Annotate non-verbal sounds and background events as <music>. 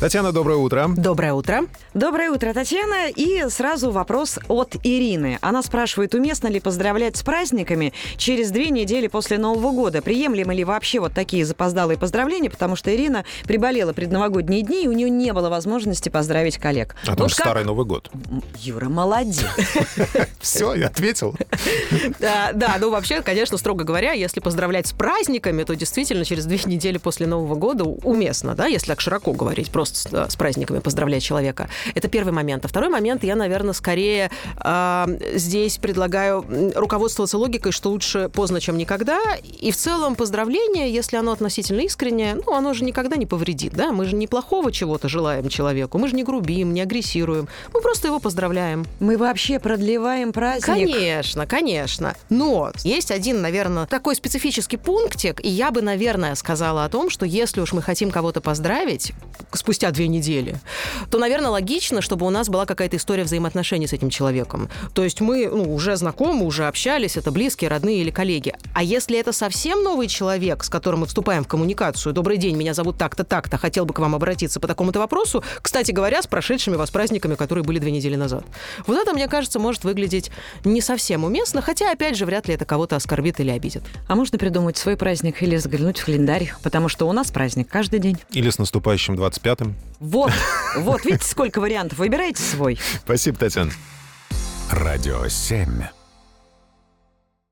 Татьяна, доброе утро. Доброе утро. Доброе утро, Татьяна. И сразу вопрос от Ирины. Она спрашивает, уместно ли поздравлять с праздниками через две недели после Нового года? Приемлемы ли вообще вот такие запоздалые поздравления? Потому что Ирина приболела предновогодние дни, и у нее не было возможности поздравить коллег. А там Вот же как- старый Новый год. Юра, молодец. <laughs> Все, я ответил. <laughs> Да, ну вообще, конечно, строго говоря, если поздравлять с праздниками, то действительно через две недели после Нового года уместно, да, если так широко говорить, просто с, с праздниками поздравлять человека. Это первый момент. А второй момент, я, наверное, скорее а, здесь предлагаю руководствоваться логикой, что лучше поздно, чем никогда. И в целом поздравление, если оно относительно искреннее, ну, оно же никогда не повредит, да, мы же не плохого чего-то желаем человеку, мы же не грубим, не агрессируем, мы просто его поздравляем. Мы вообще продлеваем праздник. Конечно, конечно. Но есть один, наверное, такой специфический пунктик, и я бы, наверное, сказала о том, что если уж мы хотим кого-то поздравить спустя две недели, то, наверное, логично, чтобы у нас была какая-то история взаимоотношений с этим человеком. То есть мы ну, уже знакомы, уже общались, это близкие, родные или коллеги. А если это совсем новый человек, с которым мы вступаем в коммуникацию, «Добрый день, меня зовут так-то, так-то, хотел бы к вам обратиться по такому-то вопросу», кстати говоря, с прошедшими вас праздниками, которые были две недели назад. Вот это, мне кажется, может выглядеть не совсем уместно, хотя, опять же, вряд ли это кого-то оскорбит или обидит. А можно придумать свой праздник или заглянуть в календарь, потому что у нас праздник каждый день. Или с наступающим 25-м. Вот, <laughs> вот, видите, сколько вариантов. Выбирайте свой. Спасибо, Татьяна. Радио 7.